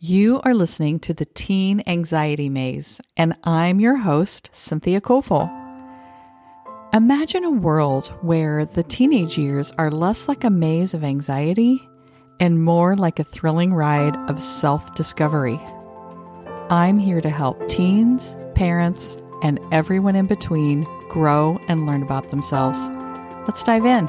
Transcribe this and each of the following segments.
You are listening to the Teen Anxiety Maze, and I'm your host, Cynthia Coufal. Imagine a world where the teenage years are less like a maze of anxiety and more like a thrilling ride of self discovery. I'm here to help teens, parents, and everyone in between grow and learn about themselves. Let's dive in.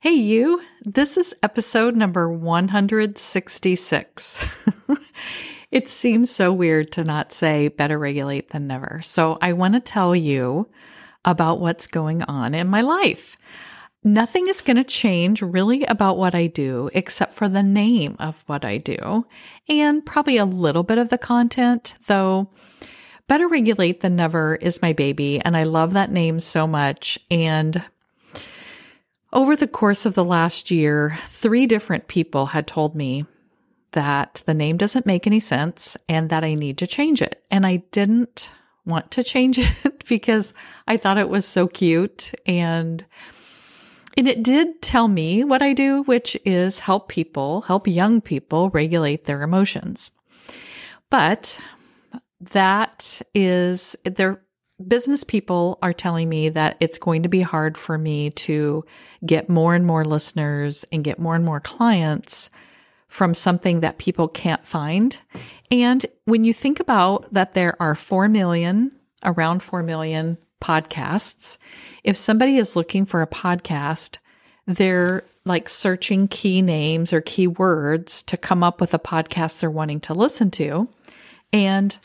Hey, you. This is episode number 166. it seems so weird to not say better regulate than never. So I want to tell you about what's going on in my life. Nothing is going to change really about what I do except for the name of what I do and probably a little bit of the content, though. Better Regulate Than Never is my baby, and I love that name so much. And over the course of the last year, three different people had told me that the name doesn't make any sense and that I need to change it. And I didn't want to change it because I thought it was so cute and and it did tell me what I do, which is help people, help young people regulate their emotions. But that is there business people are telling me that it's going to be hard for me to get more and more listeners and get more and more clients from something that people can't find. And when you think about that, there are 4 million, around 4 million podcasts. If somebody is looking for a podcast, they're like searching key names or key words to come up with a podcast they're wanting to listen to. And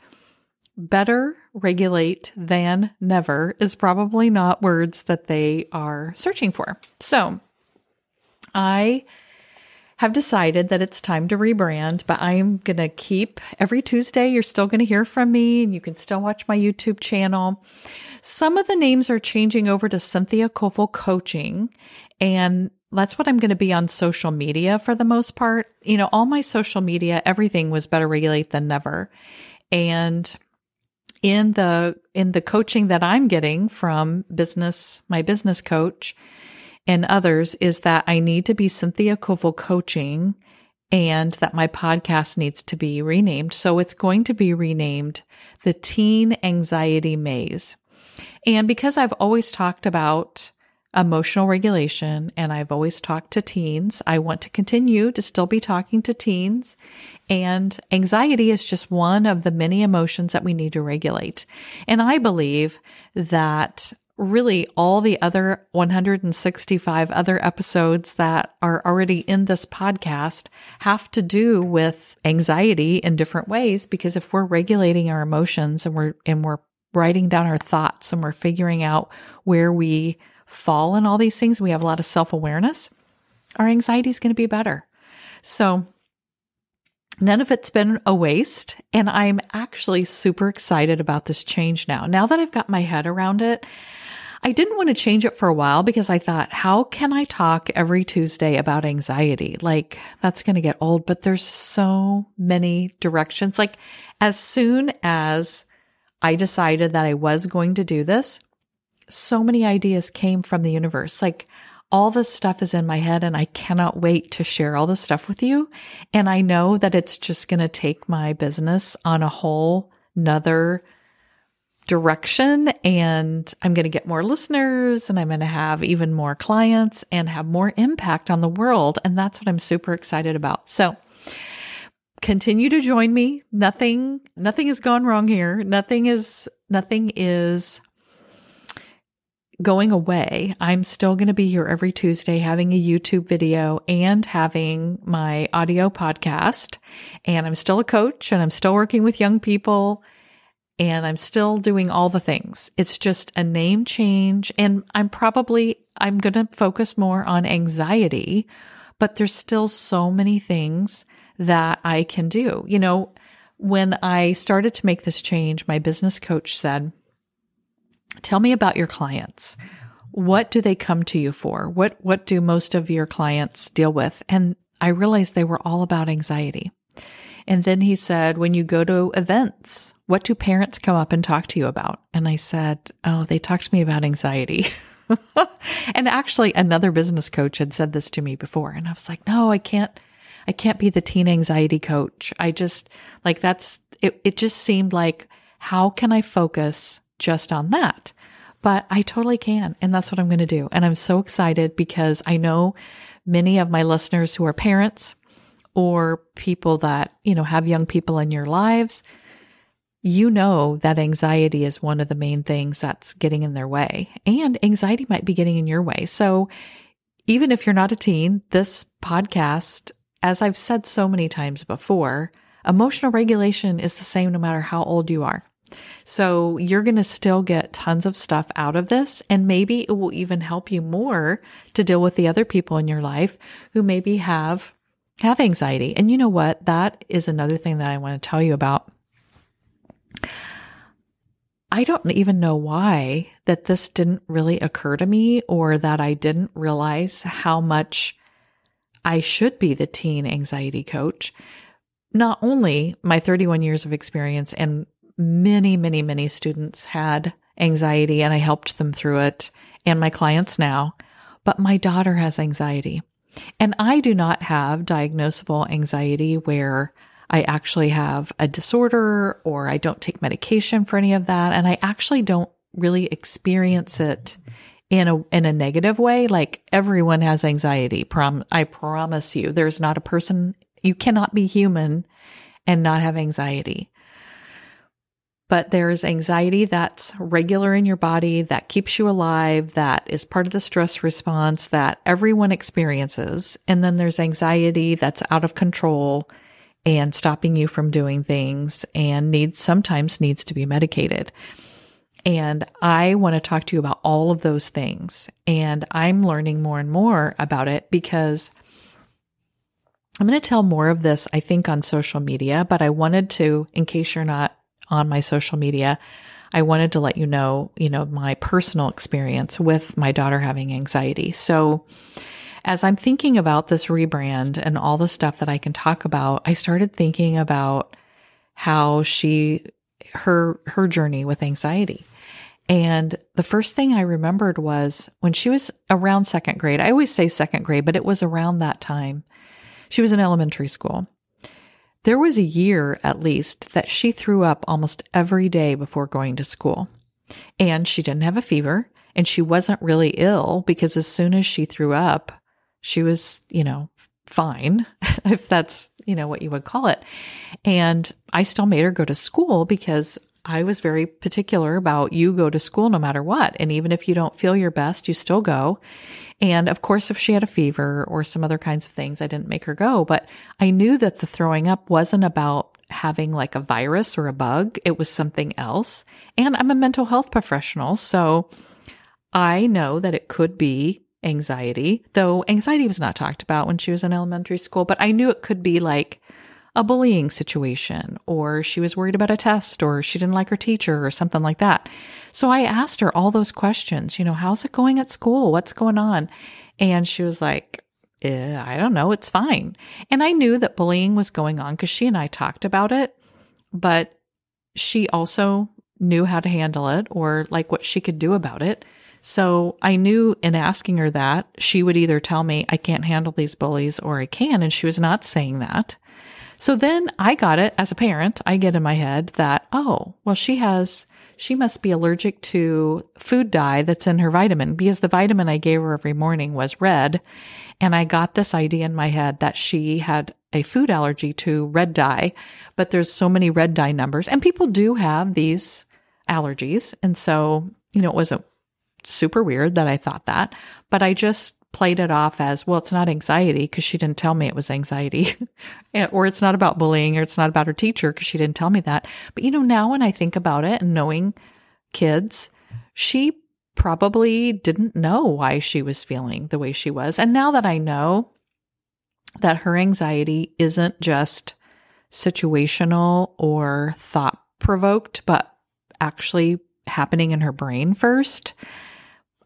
better regulate than never is probably not words that they are searching for. So I have decided that it's time to rebrand, but I'm going to keep every Tuesday. You're still going to hear from me and you can still watch my YouTube channel. Some of the names are changing over to Cynthia Coufal Coaching and that's what I'm going to be on social media for the most part. You know, all my social media, everything was better regulate than never. And in the in the coaching that I'm getting from business my business coach and others is that I need to be Cynthia Coufal coaching and that my podcast needs to be renamed. So it's going to be renamed the Teen Anxiety Maze. And because I've always talked about emotional regulation, and I've always talked to teens. I want to continue to still be talking to teens. And anxiety is just one of the many emotions that we need to regulate. And I believe that really all the other 165 other episodes that are already in this podcast have to do with anxiety in different ways because if we're regulating our emotions and we're and we're writing down our thoughts and we're figuring out where we fall in all these things, we have a lot of self awareness, our anxiety is going to be better. So, none of it's been a waste. And I'm actually super excited about this change now. Now that I've got my head around it, I didn't want to change it for a while because I thought, how can I talk every Tuesday about anxiety? Like, that's going to get old, but there's so many directions. Like, as soon as I decided that I was going to do this, so many ideas came from the universe. Like all this stuff is in my head and I cannot wait to share all this stuff with you. And I know that it's just going to take my business on a whole nother direction and I'm going to get more listeners and I'm going to have even more clients and have more impact on the world. And that's what I'm super excited about. So continue to join me. Nothing, nothing has gone wrong here. Nothing is, nothing is going away. I'm still going to be here every Tuesday having a YouTube video and having my audio podcast. And I'm still a coach and I'm still working with young people and I'm still doing all the things. It's just a name change. And I'm probably, I'm going to focus more on anxiety, but there's still so many things that I can do. You know, when I started to make this change, my business coach said, Tell me about your clients. What do they come to you for? What what do most of your clients deal with? And I realized they were all about anxiety. And then he said, when you go to events, what do parents come up and talk to you about? And I said, oh, they talk to me about anxiety. and actually, another business coach had said this to me before. And I was like, no, I can't, I can't be the teen anxiety coach. I just like that's it, it just seemed like how can I focus just on that? But I totally can. And that's what I'm going to do. And I'm so excited because I know many of my listeners who are parents or people that, you know, have young people in your lives, you know that anxiety is one of the main things that's getting in their way. And anxiety might be getting in your way. So even if you're not a teen, this podcast, as I've said so many times before, emotional regulation is the same no matter how old you are. So you're going to still get tons of stuff out of this. And maybe it will even help you more to deal with the other people in your life who maybe have, have anxiety. And you know what? That is another thing that I want to tell you about. I don't even know why that this didn't really occur to me or that I didn't realize how much I should be the teen anxiety coach. Not only my 31 years of experience and many, many, many students had anxiety and I helped them through it and my clients now, but my daughter has anxiety. And I do not have diagnosable anxiety where I actually have a disorder or I don't take medication for any of that. And I actually don't really experience it in a in a negative way. Like everyone has anxiety. Prom I promise you, there's not a person you cannot be human and not have anxiety but there's anxiety that's regular in your body that keeps you alive, that is part of the stress response that everyone experiences. And then there's anxiety that's out of control and stopping you from doing things and needs sometimes needs to be medicated. And I want to talk to you about all of those things. And I'm learning more and more about it because I'm going to tell more of this, I think, on social media, but I wanted to, in case you're not on my social media, I wanted to let you know, you know, my personal experience with my daughter having anxiety. So, as I'm thinking about this rebrand and all the stuff that I can talk about, I started thinking about how she her her journey with anxiety. And the first thing I remembered was when she was around second grade. I always say second grade, but it was around that time. She was in elementary school. There was a year, at least, that she threw up almost every day before going to school. And she didn't have a fever and she wasn't really ill because as soon as she threw up, she was, you know, fine, if that's, you know, what you would call it. And I still made her go to school because I was very particular about you go to school no matter what. And even if you don't feel your best, you still go. And of course, if she had a fever or some other kinds of things, I didn't make her go. But I knew that the throwing up wasn't about having like a virus or a bug. It was something else. And I'm a mental health professional. So I know that it could be anxiety, though anxiety was not talked about when she was in elementary school, but I knew it could be like a bullying situation, or she was worried about a test, or she didn't like her teacher, or something like that. So I asked her all those questions, you know, how's it going at school? What's going on? And she was like, eh, I don't know, it's fine. And I knew that bullying was going on because she and I talked about it, but she also knew how to handle it or like what she could do about it. So I knew in asking her that she would either tell me, I can't handle these bullies or I can. And she was not saying that. So then I got it as a parent. I get in my head that, oh, well, she has, she must be allergic to food dye that's in her vitamin because the vitamin I gave her every morning was red. And I got this idea in my head that she had a food allergy to red dye, but there's so many red dye numbers and people do have these allergies. And so, you know, it wasn't super weird that I thought that, but I just played it off as, well, it's not anxiety because she didn't tell me it was anxiety. or it's not about bullying or it's not about her teacher because she didn't tell me that. But, you know, now when I think about it and knowing kids, she probably didn't know why she was feeling the way she was. And now that I know that her anxiety isn't just situational or thought provoked, but actually happening in her brain first,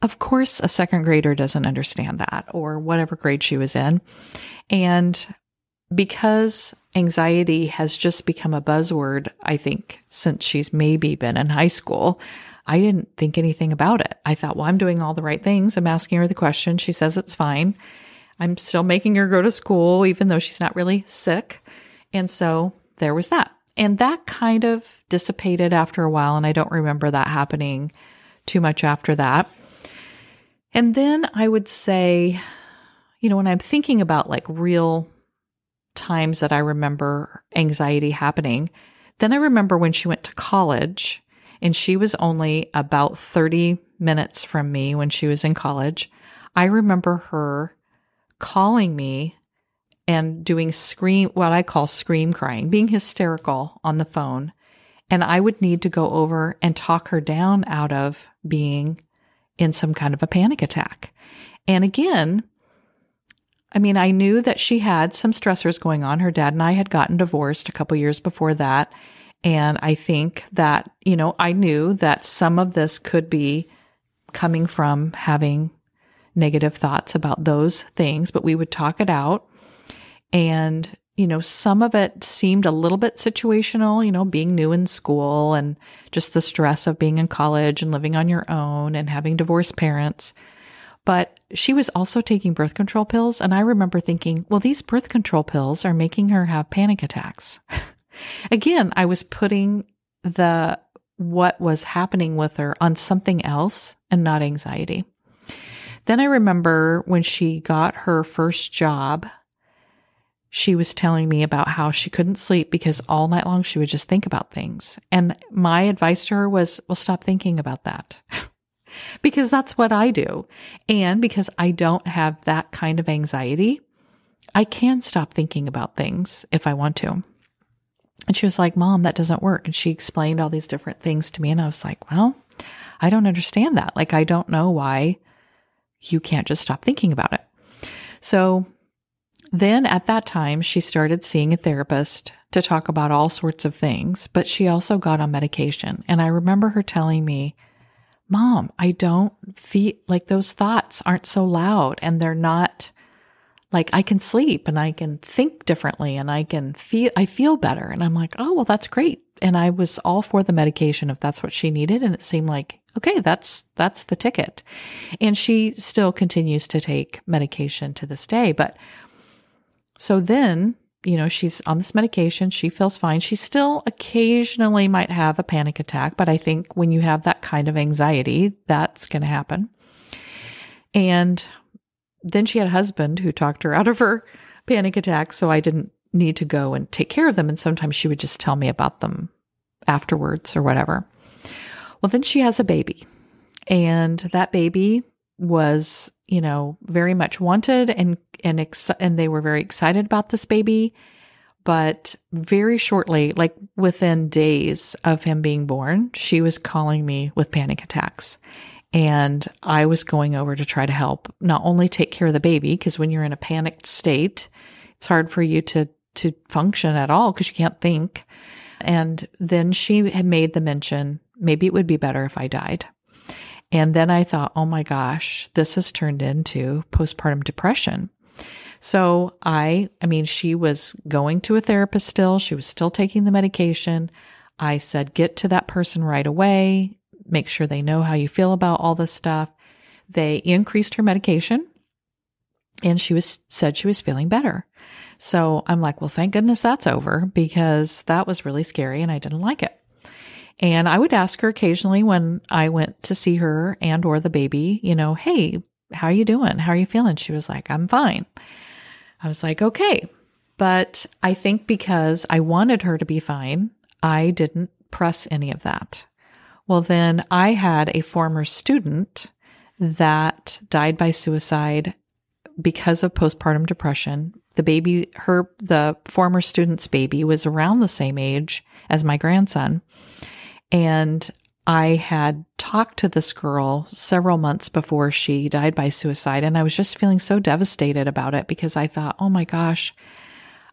of course, a second grader doesn't understand that or whatever grade she was in. And because anxiety has just become a buzzword, I think, since she's maybe been in high school, I didn't think anything about it. I thought, well, I'm doing all the right things. I'm asking her the question. She says it's fine. I'm still making her go to school, even though she's not really sick. And so there was that. And that kind of dissipated after a while. And I don't remember that happening too much after that. And then I would say, you know, when I'm thinking about like real times that I remember anxiety happening, then I remember when she went to college and she was only about 30 minutes from me when she was in college. I remember her calling me and doing scream, what I call scream crying, being hysterical on the phone. And I would need to go over and talk her down out of being in some kind of a panic attack. And again, I mean, I knew that she had some stressors going on. Her dad and I had gotten divorced a couple years before that. And I think that, you know, I knew that some of this could be coming from having negative thoughts about those things, but we would talk it out. And, you know, some of it seemed a little bit situational, you know, being new in school and just the stress of being in college and living on your own and having divorced parents. But she was also taking birth control pills. And I remember thinking, well, these birth control pills are making her have panic attacks. Again, I was putting the what was happening with her on something else and not anxiety. Then I remember when she got her first job, she was telling me about how she couldn't sleep because all night long she would just think about things. And my advice to her was, well, stop thinking about that. because that's what I do. And because I don't have that kind of anxiety, I can stop thinking about things if I want to. And she was like, Mom, that doesn't work. And she explained all these different things to me. And I was like, Well, I don't understand that. Like, I don't know why you can't just stop thinking about it. So then at that time, she started seeing a therapist to talk about all sorts of things, but she also got on medication. And I remember her telling me, Mom, I don't feel like those thoughts aren't so loud and they're not like I can sleep and I can think differently and I can feel, I feel better. And I'm like, oh, well, that's great. And I was all for the medication if that's what she needed. And it seemed like, okay, that's, that's the ticket. And she still continues to take medication to this day. But so then, you know, she's on this medication. She feels fine. She still occasionally might have a panic attack, but I think when you have that kind of anxiety, that's going to happen. And then she had a husband who talked her out of her panic attacks. So I didn't need to go and take care of them. And sometimes she would just tell me about them afterwards or whatever. Well, then she has a baby. And that baby was, you know, very much wanted and and ex- and they were very excited about this baby. But very shortly, like within days of him being born, she was calling me with panic attacks. And I was going over to try to help not only take care of the baby, because when you're in a panicked state, it's hard for you to, to function at all because you can't think. And then she had made the mention, maybe it would be better if I died. And then I thought, oh my gosh, this has turned into postpartum depression. So I, I mean, she was going to a therapist still. She was still taking the medication. I said, get to that person right away make sure they know how you feel about all this stuff. They increased her medication and she was said she was feeling better. So I'm like, well, thank goodness that's over because that was really scary and I didn't like it. And I would ask her occasionally when I went to see her and or the baby, you know, hey, how are you doing? How are you feeling? She was like, I'm fine. I was like, okay. But I think because I wanted her to be fine, I didn't press any of that. Well, then I had a former student that died by suicide because of postpartum depression. The baby, her, the former student's baby was around the same age as my grandson. And I had talked to this girl several months before she died by suicide. And I was just feeling so devastated about it because I thought, oh my gosh,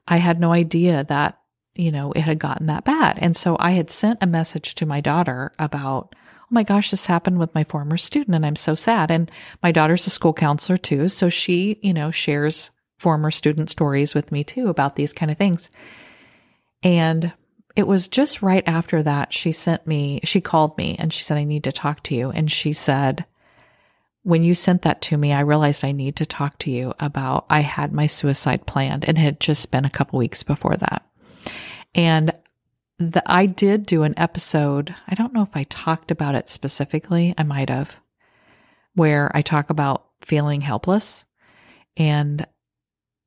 I had no idea that you know, it had gotten that bad. And so I had sent a message to my daughter about, oh my gosh, this happened with my former student and I'm so sad. And my daughter's a school counselor too. So she, you know, shares former student stories with me too about these kind of things. And it was just right after that she sent me, she called me and she said, I need to talk to you. And she said, when you sent that to me, I realized I need to talk to you about I had my suicide planned and it had just been a couple weeks before that. And the, I did do an episode. I don't know if I talked about it specifically. I might have, where I talk about feeling helpless. And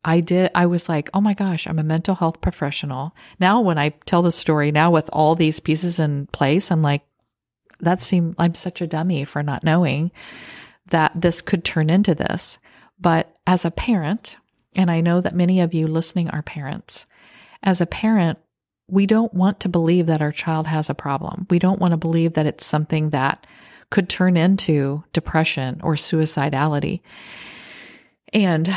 I did, I was like, oh my gosh, I'm a mental health professional. Now, when I tell the story now with all these pieces in place, I'm like, that seemed, I'm such a dummy for not knowing that this could turn into this. But as a parent, and I know that many of you listening are parents, as a parent, we don't want to believe that our child has a problem. We don't want to believe that it's something that could turn into depression or suicidality. And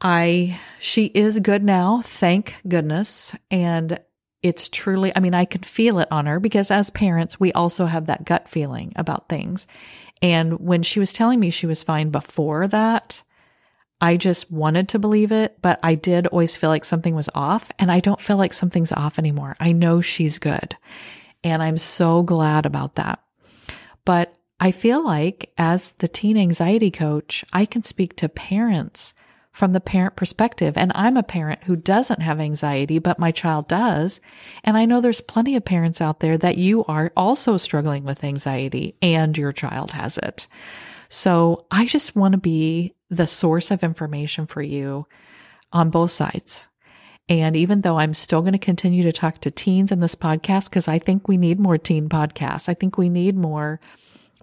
I, she is good now, thank goodness. And it's truly, I mean, I can feel it on her because as parents, we also have that gut feeling about things. And when she was telling me she was fine before that, I just wanted to believe it, but I did always feel like something was off. And I don't feel like something's off anymore. I know she's good. And I'm so glad about that. But I feel like as the teen anxiety coach, I can speak to parents from the parent perspective. And I'm a parent who doesn't have anxiety, but my child does. And I know there's plenty of parents out there that you are also struggling with anxiety and your child has it. So I just want to be the source of information for you on both sides. And even though I'm still going to continue to talk to teens in this podcast, because I think we need more teen podcasts, I think we need more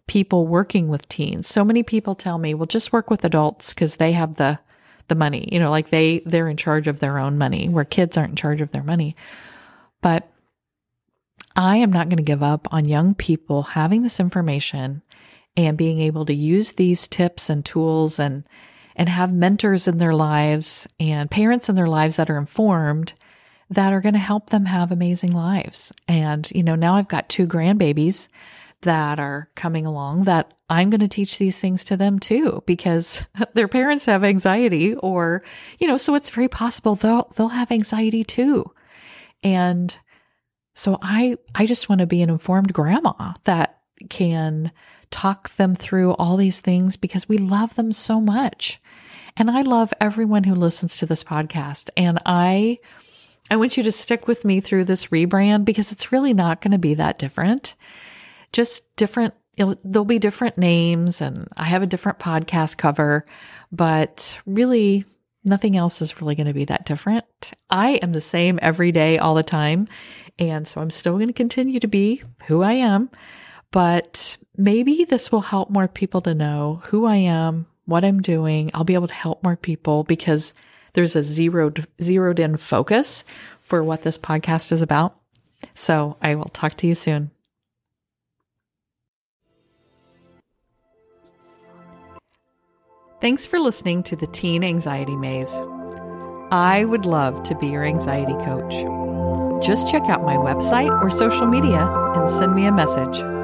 people working with teens. So many people tell me, well, just work with adults because they have the the money, you know, like they they're in charge of their own money, where kids aren't in charge of their money. But I am not going to give up on young people having this information and being able to use these tips and tools and and have mentors in their lives and parents in their lives that are informed that are going to help them have amazing lives. And you know, now I've got two grandbabies that are coming along that I'm going to teach these things to them too because their parents have anxiety or you know, so it's very possible they'll they'll have anxiety too. And so I I just want to be an informed grandma that can talk them through all these things because we love them so much. And I love everyone who listens to this podcast. And I, I want you to stick with me through this rebrand because it's really not going to be that different. Just different, there'll be different names and I have a different podcast cover, but really nothing else is really going to be that different. I am the same every day, all the time. And so I'm still going to continue to be who I am. But maybe this will help more people to know who I am, what I'm doing. I'll be able to help more people because there's a zeroed, zeroed in focus for what this podcast is about. So I will talk to you soon. Thanks for listening to the Teen Anxiety Maze. I would love to be your anxiety coach. Just check out my website or social media and send me a message.